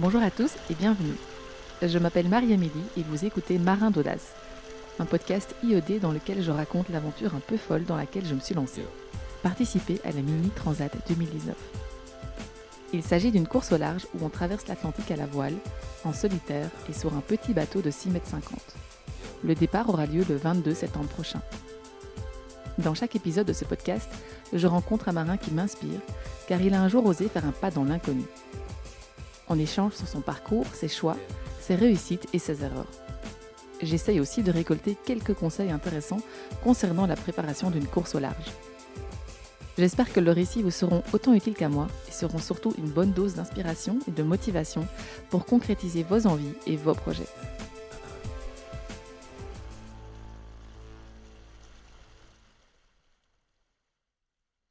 Bonjour à tous et bienvenue. Je m'appelle Marie-Amélie et vous écoutez Marin d'Audace, un podcast IOD dans lequel je raconte l'aventure un peu folle dans laquelle je me suis lancée. Participer à la Mini Transat 2019. Il s'agit d'une course au large où on traverse l'Atlantique à la voile, en solitaire et sur un petit bateau de 6,50 m. Le départ aura lieu le 22 septembre prochain. Dans chaque épisode de ce podcast, je rencontre un marin qui m'inspire, car il a un jour osé faire un pas dans l'inconnu. On échange sur son parcours, ses choix, ses réussites et ses erreurs. J'essaye aussi de récolter quelques conseils intéressants concernant la préparation d'une course au large. J'espère que le récit vous seront autant utiles qu'à moi et seront surtout une bonne dose d'inspiration et de motivation pour concrétiser vos envies et vos projets.